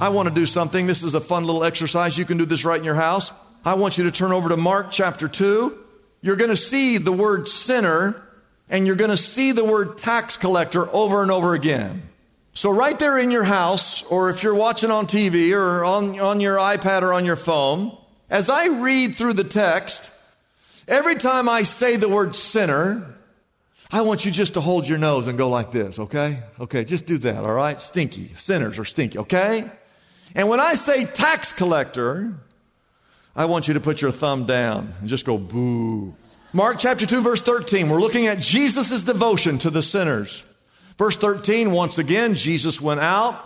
I want to do something. This is a fun little exercise. You can do this right in your house. I want you to turn over to Mark chapter 2. You're going to see the word sinner and you're going to see the word tax collector over and over again. So, right there in your house, or if you're watching on TV or on, on your iPad or on your phone, as I read through the text, every time I say the word sinner, I want you just to hold your nose and go like this, okay? Okay, just do that, all right? Stinky. Sinners are stinky, okay? And when I say tax collector, I want you to put your thumb down and just go boo. Mark chapter 2, verse 13, we're looking at Jesus' devotion to the sinners. Verse 13, once again, Jesus went out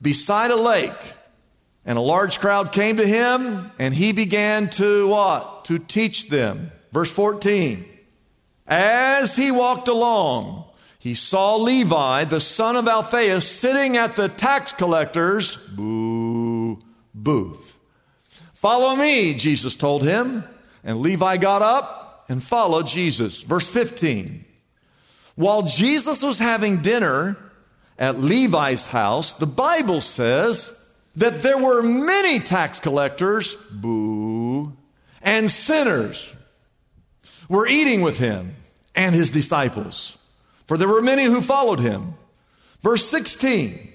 beside a lake, and a large crowd came to him, and he began to what? To teach them. Verse 14, as he walked along, he saw Levi, the son of Alphaeus, sitting at the tax collector's boo, booth. Follow me, Jesus told him. And Levi got up and followed Jesus. Verse 15. While Jesus was having dinner at Levi's house, the Bible says that there were many tax collectors, boo, and sinners were eating with him and his disciples. For there were many who followed him. Verse 16.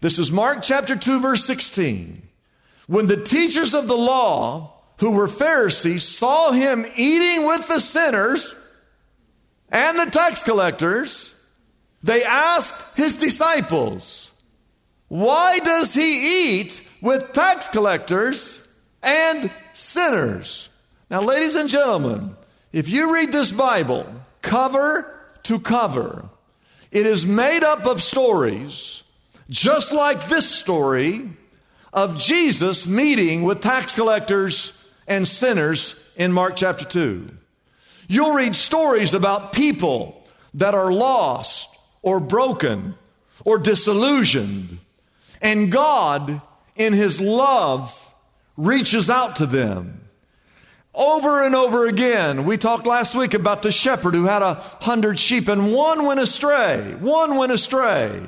This is Mark chapter 2, verse 16. When the teachers of the law, who were Pharisees, saw him eating with the sinners and the tax collectors, they asked his disciples, Why does he eat with tax collectors and sinners? Now, ladies and gentlemen, if you read this Bible cover to cover, it is made up of stories, just like this story of Jesus meeting with tax collectors and sinners in Mark chapter 2. You'll read stories about people that are lost or broken or disillusioned, and God, in His love, reaches out to them. Over and over again, we talked last week about the shepherd who had a hundred sheep and one went astray. One went astray.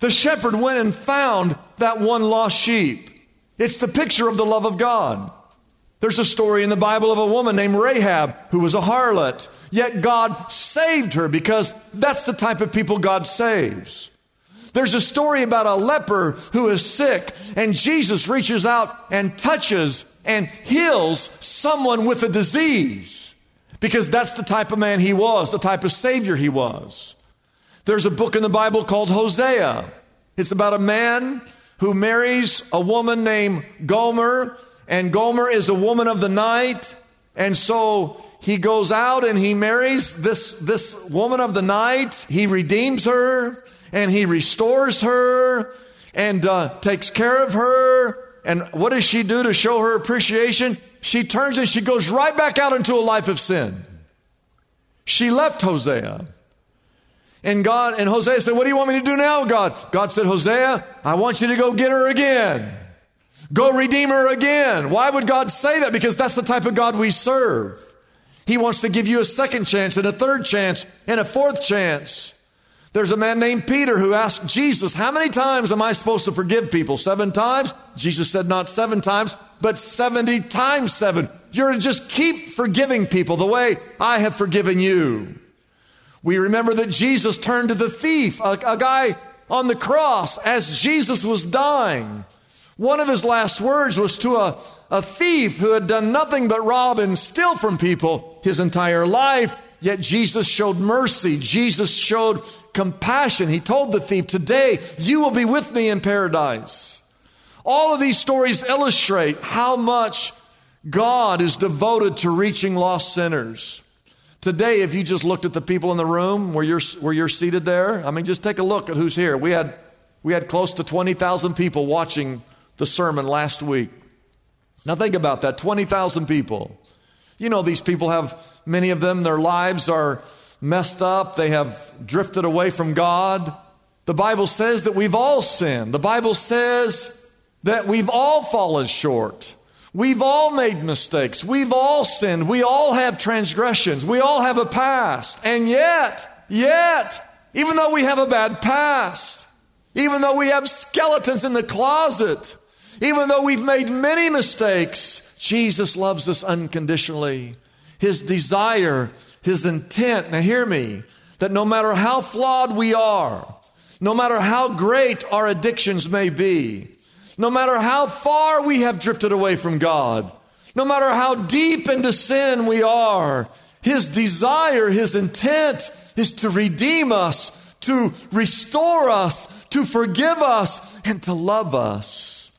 The shepherd went and found that one lost sheep. It's the picture of the love of God. There's a story in the Bible of a woman named Rahab who was a harlot, yet God saved her because that's the type of people God saves. There's a story about a leper who is sick, and Jesus reaches out and touches and heals someone with a disease because that's the type of man he was, the type of savior he was. There's a book in the Bible called Hosea. It's about a man who marries a woman named Gomer, and Gomer is a woman of the night. And so he goes out and he marries this, this woman of the night. He redeems her and he restores her and uh, takes care of her and what does she do to show her appreciation? She turns and she goes right back out into a life of sin. She left Hosea. And God, and Hosea said, What do you want me to do now, God? God said, Hosea, I want you to go get her again. Go redeem her again. Why would God say that? Because that's the type of God we serve. He wants to give you a second chance and a third chance and a fourth chance. There's a man named Peter who asked Jesus, How many times am I supposed to forgive people? Seven times? Jesus said, Not seven times, but 70 times seven. You're to just keep forgiving people the way I have forgiven you. We remember that Jesus turned to the thief, a, a guy on the cross, as Jesus was dying. One of his last words was to a, a thief who had done nothing but rob and steal from people his entire life. Yet Jesus showed mercy. Jesus showed compassion. He told the thief, Today you will be with me in paradise. All of these stories illustrate how much God is devoted to reaching lost sinners. Today, if you just looked at the people in the room where you're, where you're seated there, I mean, just take a look at who's here. We had, we had close to 20,000 people watching the sermon last week. Now, think about that 20,000 people. You know, these people have, many of them, their lives are messed up, they have drifted away from God. The Bible says that we've all sinned. The Bible says that we've all fallen short. We've all made mistakes. We've all sinned. We all have transgressions. We all have a past. And yet, yet, even though we have a bad past, even though we have skeletons in the closet, even though we've made many mistakes, Jesus loves us unconditionally. His desire, his intent, now hear me, that no matter how flawed we are, no matter how great our addictions may be, no matter how far we have drifted away from God, no matter how deep into sin we are, His desire, His intent is to redeem us, to restore us, to forgive us, and to love us.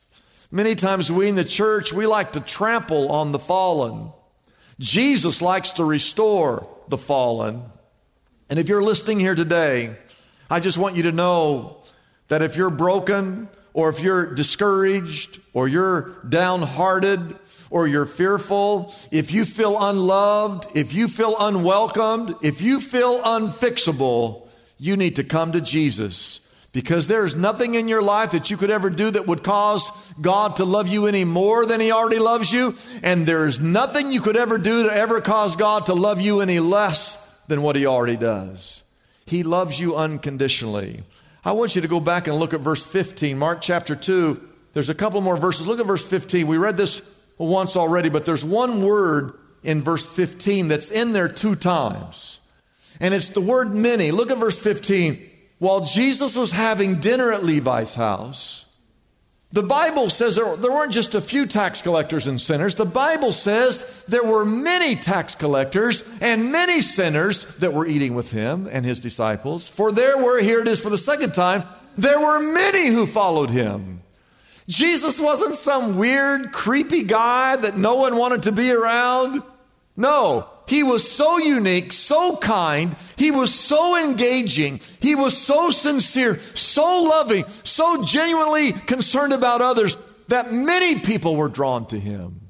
Many times we in the church, we like to trample on the fallen. Jesus likes to restore the fallen. And if you're listening here today, I just want you to know that if you're broken, or if you're discouraged, or you're downhearted, or you're fearful, if you feel unloved, if you feel unwelcomed, if you feel unfixable, you need to come to Jesus. Because there's nothing in your life that you could ever do that would cause God to love you any more than He already loves you. And there's nothing you could ever do to ever cause God to love you any less than what He already does. He loves you unconditionally. I want you to go back and look at verse 15, Mark chapter 2. There's a couple more verses. Look at verse 15. We read this once already, but there's one word in verse 15 that's in there two times. And it's the word many. Look at verse 15. While Jesus was having dinner at Levi's house, the Bible says there, there, weren't just a few tax collectors and sinners. The Bible says there were many tax collectors and many sinners that were eating with him and his disciples. For there were, here it is for the second time, there were many who followed him. Jesus wasn't some weird, creepy guy that no one wanted to be around. No, he was so unique, so kind, he was so engaging, he was so sincere, so loving, so genuinely concerned about others that many people were drawn to him.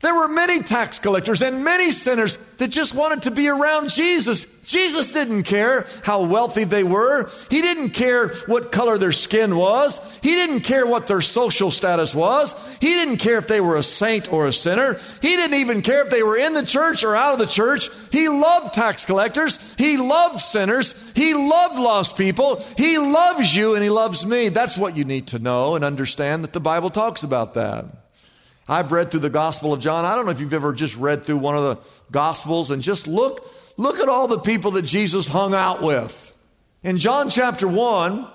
There were many tax collectors and many sinners that just wanted to be around Jesus. Jesus didn't care how wealthy they were. He didn't care what color their skin was. He didn't care what their social status was. He didn't care if they were a saint or a sinner. He didn't even care if they were in the church or out of the church. He loved tax collectors. He loved sinners. He loved lost people. He loves you and he loves me. That's what you need to know and understand that the Bible talks about that. I've read through the Gospel of John. I don't know if you've ever just read through one of the Gospels and just look, look at all the people that Jesus hung out with. In John chapter 1,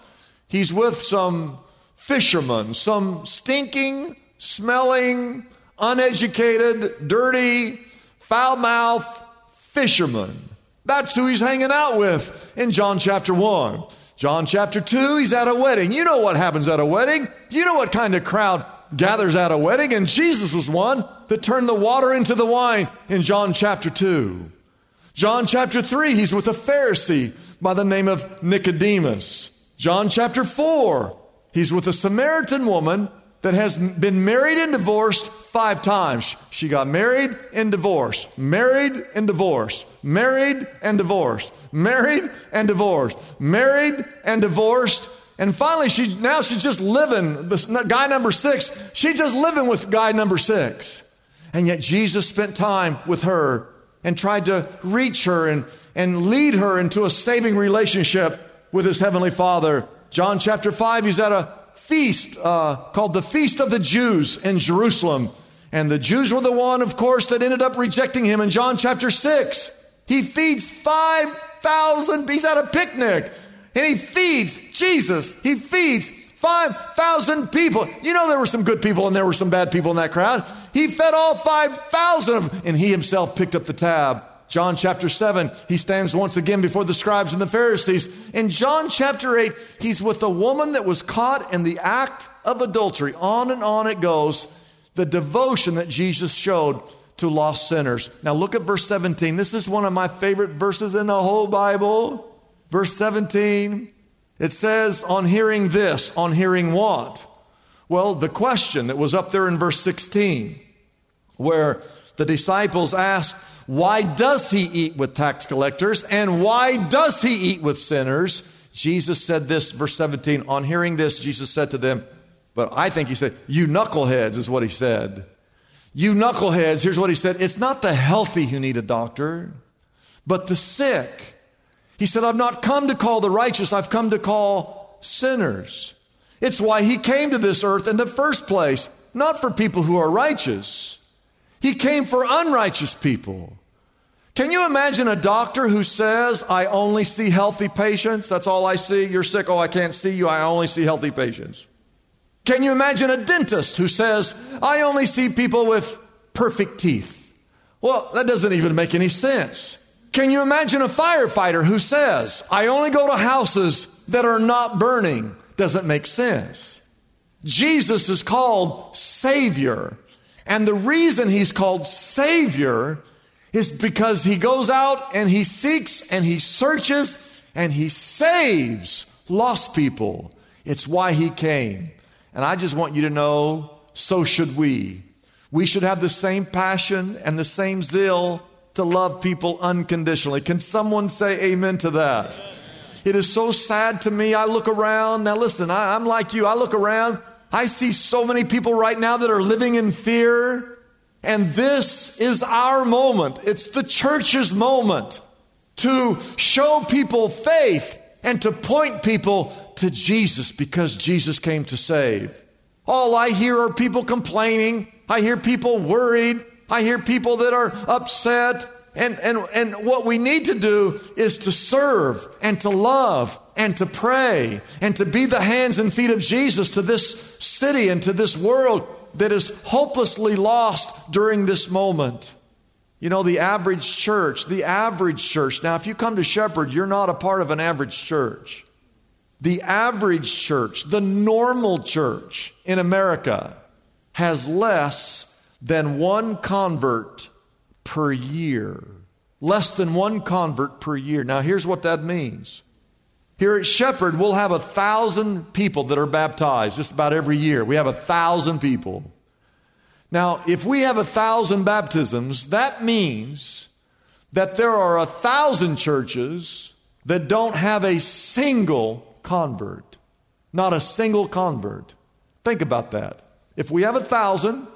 he's with some fishermen, some stinking, smelling, uneducated, dirty, foul mouthed fishermen. That's who he's hanging out with in John chapter 1. John chapter 2, he's at a wedding. You know what happens at a wedding. You know what kind of crowd gathers at a wedding, and Jesus was one that turned the water into the wine in John chapter 2. John chapter 3, he's with a Pharisee by the name of Nicodemus. John chapter 4, he's with a Samaritan woman that has been married and divorced five times. She got married and divorced, married and divorced, married and divorced, married and divorced, married and divorced, and finally, she now she's just living, this guy number six, she's just living with guy number six. And yet Jesus spent time with her and tried to reach her and, and lead her into a saving relationship with his heavenly Father. John chapter 5, he's at a feast uh, called the Feast of the Jews in Jerusalem. And the Jews were the one, of course, that ended up rejecting him in John chapter 6. He feeds 5,000, he's at a picnic, and he feeds Jesus. He feeds 5,000 people. You know, there were some good people and there were some bad people in that crowd. He fed all 5,000 of them, and he himself picked up the tab. John chapter 7, he stands once again before the scribes and the Pharisees. In John chapter 8, he's with a woman that was caught in the act of adultery. On and on it goes. The devotion that Jesus showed to lost sinners. Now look at verse 17. This is one of my favorite verses in the whole Bible. Verse 17. It says, on hearing this, on hearing what? Well, the question that was up there in verse 16, where the disciples asked, why does he eat with tax collectors and why does he eat with sinners? Jesus said this, verse 17. On hearing this, Jesus said to them, but I think he said, You knuckleheads, is what he said. You knuckleheads, here's what he said it's not the healthy who need a doctor, but the sick. He said, I've not come to call the righteous, I've come to call sinners. It's why he came to this earth in the first place, not for people who are righteous. He came for unrighteous people. Can you imagine a doctor who says, I only see healthy patients? That's all I see. You're sick. Oh, I can't see you. I only see healthy patients. Can you imagine a dentist who says, I only see people with perfect teeth? Well, that doesn't even make any sense. Can you imagine a firefighter who says, I only go to houses that are not burning? Doesn't make sense. Jesus is called Savior. And the reason he's called Savior is because he goes out and he seeks and he searches and he saves lost people. It's why he came. And I just want you to know so should we. We should have the same passion and the same zeal to love people unconditionally. Can someone say amen to that? It is so sad to me. I look around. Now, listen, I, am like you. I look around. I see so many people right now that are living in fear. And this is our moment. It's the church's moment to show people faith and to point people to Jesus because Jesus came to save. All I hear are people complaining. I hear people worried. I hear people that are upset. And, and, and what we need to do is to serve and to love and to pray and to be the hands and feet of Jesus to this city and to this world that is hopelessly lost during this moment. You know, the average church, the average church. Now, if you come to Shepherd, you're not a part of an average church. The average church, the normal church in America, has less than one convert per year. Less than one convert per year. Now, here's what that means. Here at Shepherd, we'll have a thousand people that are baptized just about every year. We have a thousand people. Now, if we have a thousand baptisms, that means that there are a thousand churches that don't have a single convert. Not a single convert. Think about that. If we have a thousand,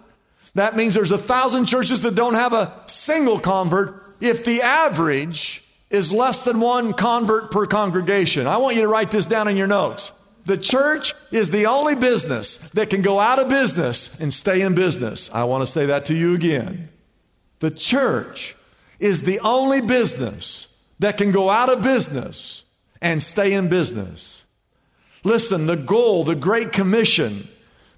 that means there's a thousand churches that don't have a single convert. If the average is less than one convert per congregation, I want you to write this down in your notes. The church is the only business that can go out of business and stay in business. I want to say that to you again. The church is the only business that can go out of business and stay in business. Listen, the goal, the Great Commission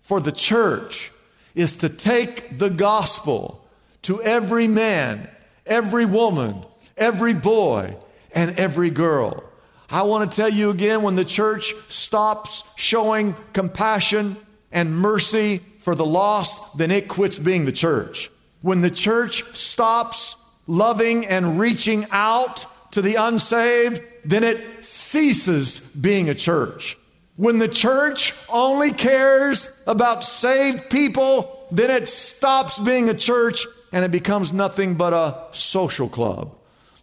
for the church is to take the gospel to every man, every woman, every boy, and every girl. I want to tell you again when the church stops showing compassion and mercy for the lost, then it quits being the church. When the church stops loving and reaching out to the unsaved, then it ceases being a church. When the church only cares about saved people, then it stops being a church and it becomes nothing but a social club.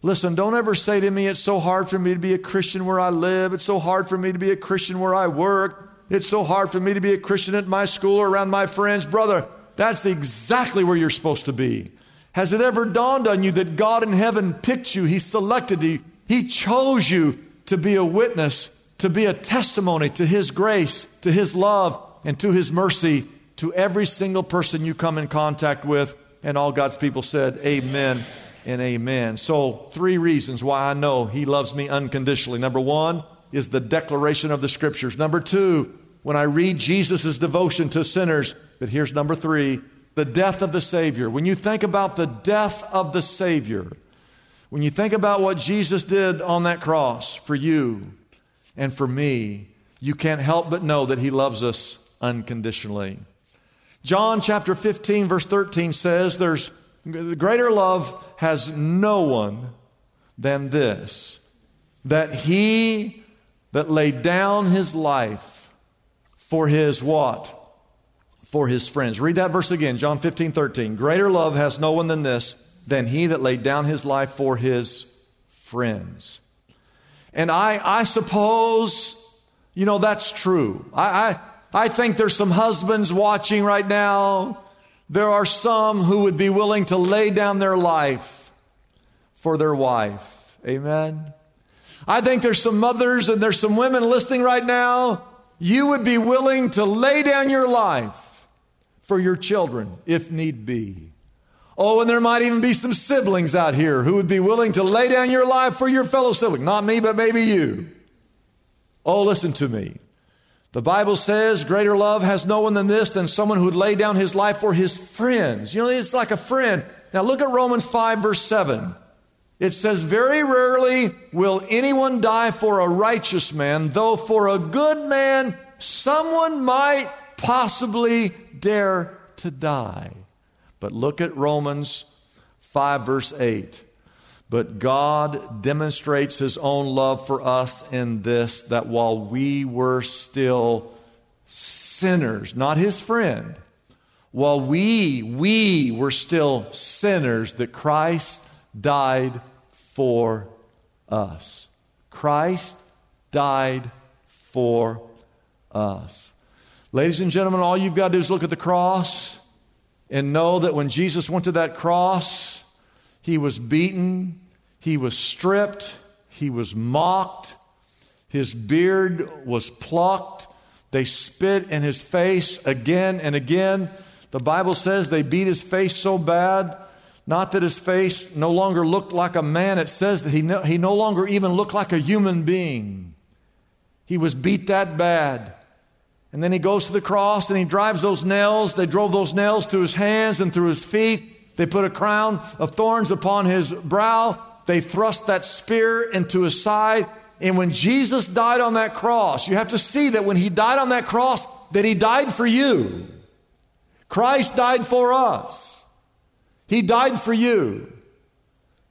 Listen, don't ever say to me, it's so hard for me to be a Christian where I live. It's so hard for me to be a Christian where I work. It's so hard for me to be a Christian at my school or around my friends. Brother, that's exactly where you're supposed to be. Has it ever dawned on you that God in heaven picked you? He selected you. He chose you to be a witness to be a testimony to His grace, to His love, and to His mercy to every single person you come in contact with. And all God's people said, Amen and amen. So, three reasons why I know He loves me unconditionally. Number one is the declaration of the Scriptures. Number two, when I read Jesus' devotion to sinners. But here's number three the death of the Savior. When you think about the death of the Savior, when you think about what Jesus did on that cross for you and for me, you can't help but know that He loves us unconditionally. John chapter 15, verse 13 says, There's greater love has no one than this, that he that laid down his life for his what? For his friends. Read that verse again, John 15, 13. Greater love has no one than this, than he that laid down his life for his friends. And I, I suppose, you know, that's true. I, I, I think there's some husbands watching right now. There are some who would be willing to lay down their life for their wife. Amen. I think there's some mothers and there's some women listening right now. You would be willing to lay down your life for your children if need be. Oh, and there might even be some siblings out here who would be willing to lay down your life for your fellow sibling. Not me, but maybe you. Oh, listen to me. The Bible says, Greater love has no one than this, than someone who would lay down his life for his friends. You know, it's like a friend. Now look at Romans 5, verse 7. It says, Very rarely will anyone die for a righteous man, though for a good man, someone might possibly dare to die. But look at Romans 5, verse 8. But God demonstrates his own love for us in this that while we were still sinners, not his friend, while we, we were still sinners, that Christ died for us. Christ died for us. Ladies and gentlemen, all you've got to do is look at the cross and know that when Jesus went to that cross, he was beaten, he was stripped, he was mocked, his beard was plucked, they spit in his face again and again. The Bible says they beat his face so bad, not that his face no longer looked like a man, it says that he no, he no longer even looked like a human being. He was beat that bad. And then he goes to the cross and he drives those nails. They drove those nails through his hands and through his feet. They put a crown of thorns upon his brow. They thrust that spear into his side. And when Jesus died on that cross, you have to see that when he died on that cross, that he died for you. Christ died for us. He died for you.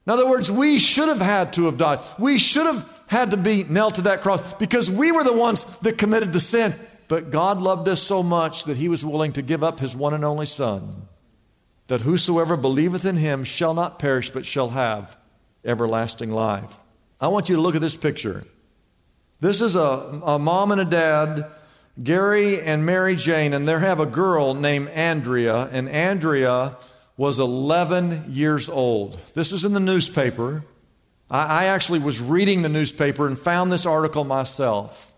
In other words, we should have had to have died. We should have had to be nailed to that cross because we were the ones that committed the sin. But God loved us so much that he was willing to give up his one and only Son that whosoever believeth in him shall not perish, but shall have everlasting life. I want you to look at this picture. This is a, a mom and a dad, Gary and Mary Jane, and they have a girl named Andrea, and Andrea was 11 years old. This is in the newspaper. I, I actually was reading the newspaper and found this article myself.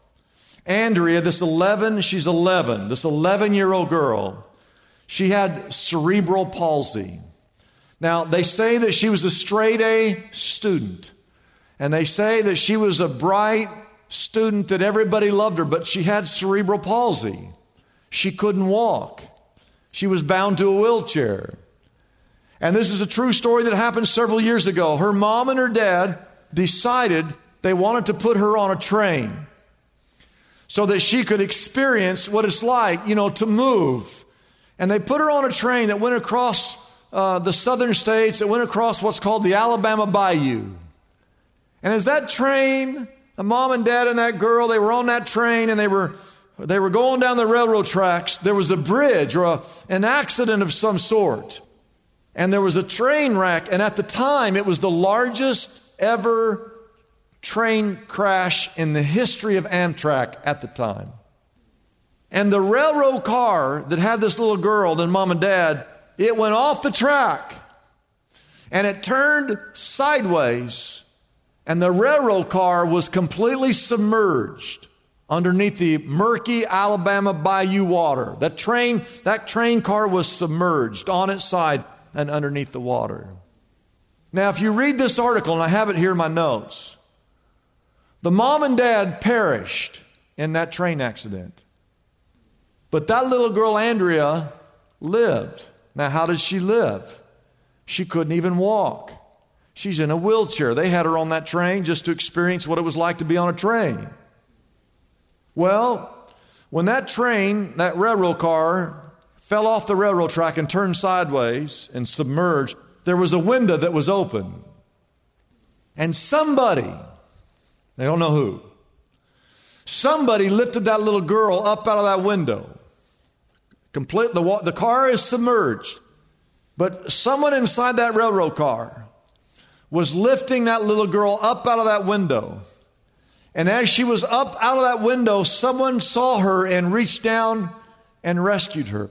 Andrea, this 11, she's 11, this 11 year old girl, she had cerebral palsy. Now, they say that she was a straight A student. And they say that she was a bright student that everybody loved her, but she had cerebral palsy. She couldn't walk. She was bound to a wheelchair. And this is a true story that happened several years ago. Her mom and her dad decided they wanted to put her on a train so that she could experience what it's like, you know, to move and they put her on a train that went across uh, the southern states, that went across what's called the Alabama Bayou. And as that train, the mom and dad and that girl, they were on that train and they were, they were going down the railroad tracks. There was a bridge or a, an accident of some sort. And there was a train wreck. And at the time, it was the largest ever train crash in the history of Amtrak at the time. And the railroad car that had this little girl and mom and dad, it went off the track and it turned sideways and the railroad car was completely submerged underneath the murky Alabama bayou water. That train, that train car was submerged on its side and underneath the water. Now, if you read this article, and I have it here in my notes, the mom and dad perished in that train accident. But that little girl, Andrea, lived. Now, how did she live? She couldn't even walk. She's in a wheelchair. They had her on that train just to experience what it was like to be on a train. Well, when that train, that railroad car, fell off the railroad track and turned sideways and submerged, there was a window that was open. And somebody, they don't know who, somebody lifted that little girl up out of that window. Complete, the, the car is submerged. But someone inside that railroad car was lifting that little girl up out of that window. And as she was up out of that window, someone saw her and reached down and rescued her.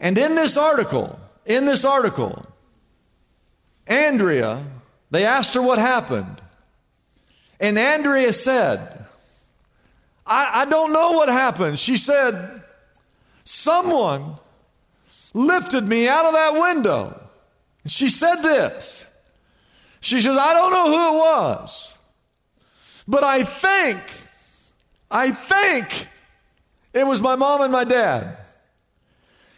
And in this article, in this article, Andrea, they asked her what happened. And Andrea said, I, I don't know what happened. She said, Someone lifted me out of that window. She said this. She says, I don't know who it was, but I think, I think it was my mom and my dad.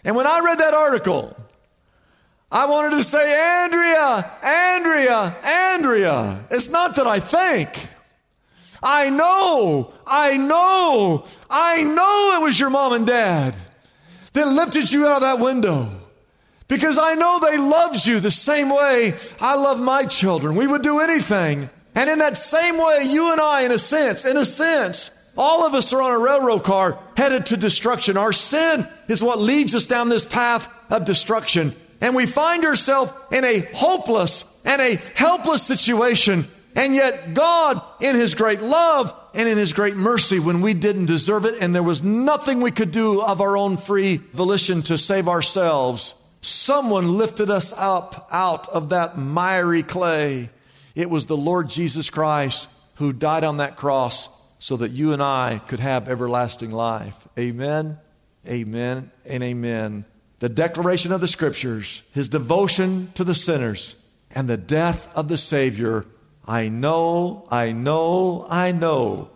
And when I read that article, I wanted to say, Andrea, Andrea, Andrea. It's not that I think. I know, I know, I know it was your mom and dad that lifted you out of that window. Because I know they loved you the same way I love my children. We would do anything. And in that same way, you and I, in a sense, in a sense, all of us are on a railroad car headed to destruction. Our sin is what leads us down this path of destruction. And we find ourselves in a hopeless and a helpless situation. And yet, God, in His great love and in His great mercy, when we didn't deserve it and there was nothing we could do of our own free volition to save ourselves, someone lifted us up out of that miry clay. It was the Lord Jesus Christ who died on that cross so that you and I could have everlasting life. Amen, amen, and amen. The declaration of the scriptures, his devotion to the sinners, and the death of the Savior. I know, I know, I know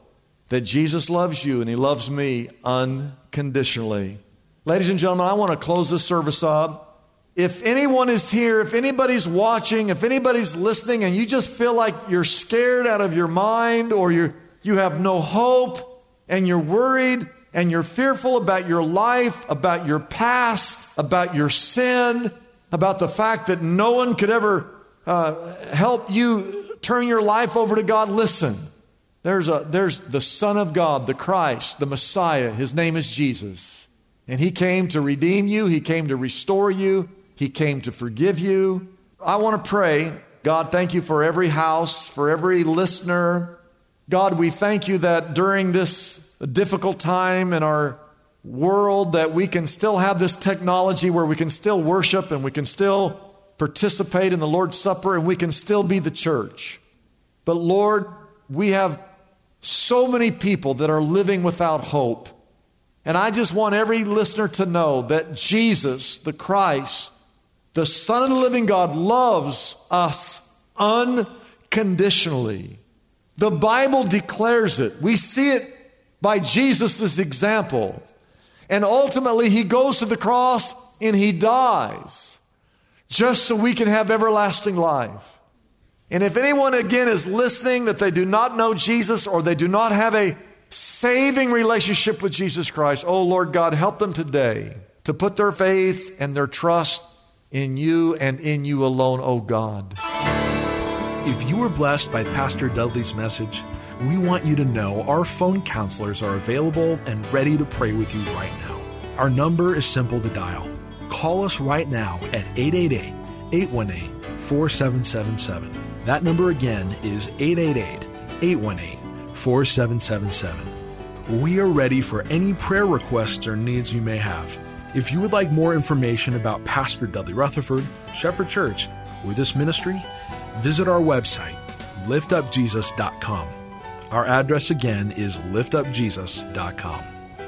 that Jesus loves you and he loves me unconditionally. Ladies and gentlemen, I want to close this service up. If anyone is here, if anybody's watching, if anybody's listening, and you just feel like you're scared out of your mind or you're you have no hope and you're worried and you're fearful about your life, about your past, about your sin, about the fact that no one could ever uh, help you turn your life over to God, listen. There's, a, there's the Son of God, the Christ, the Messiah. His name is Jesus. And He came to redeem you, He came to restore you, He came to forgive you. I want to pray. God, thank you for every house, for every listener, God, we thank you that during this difficult time in our world that we can still have this technology where we can still worship and we can still participate in the Lord's Supper and we can still be the church. But Lord, we have so many people that are living without hope. And I just want every listener to know that Jesus, the Christ, the Son of the living God, loves us unconditionally. The Bible declares it. We see it by Jesus' example. And ultimately, he goes to the cross and he dies just so we can have everlasting life. And if anyone again is listening that they do not know Jesus or they do not have a saving relationship with Jesus Christ, oh Lord God, help them today to put their faith and their trust in you and in you alone, oh God. If you were blessed by Pastor Dudley's message, we want you to know our phone counselors are available and ready to pray with you right now. Our number is simple to dial. Call us right now at 888 818 4777. That number again is 888 818 4777. We are ready for any prayer requests or needs you may have. If you would like more information about Pastor Dudley Rutherford, Shepherd Church, or this ministry, visit our website, liftupjesus.com. Our address again is liftupjesus.com.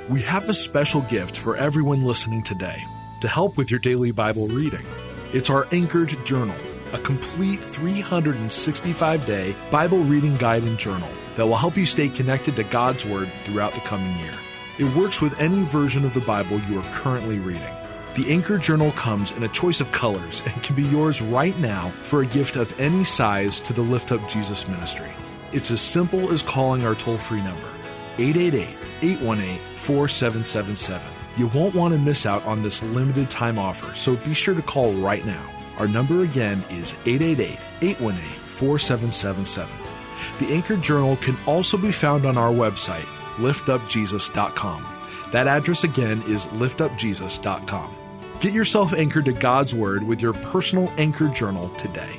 We have a special gift for everyone listening today to help with your daily Bible reading. It's our Anchored Journal, a complete 365 day Bible reading guide and journal that will help you stay connected to God's Word throughout the coming year. It works with any version of the Bible you are currently reading. The Anchor Journal comes in a choice of colors and can be yours right now for a gift of any size to the Lift Up Jesus ministry. It's as simple as calling our toll free number, 888 818 4777. You won't want to miss out on this limited time offer, so be sure to call right now. Our number again is 888 818 4777. The Anchor Journal can also be found on our website, liftupjesus.com. That address again is liftupjesus.com. Get yourself anchored to God's Word with your personal Anchor Journal today.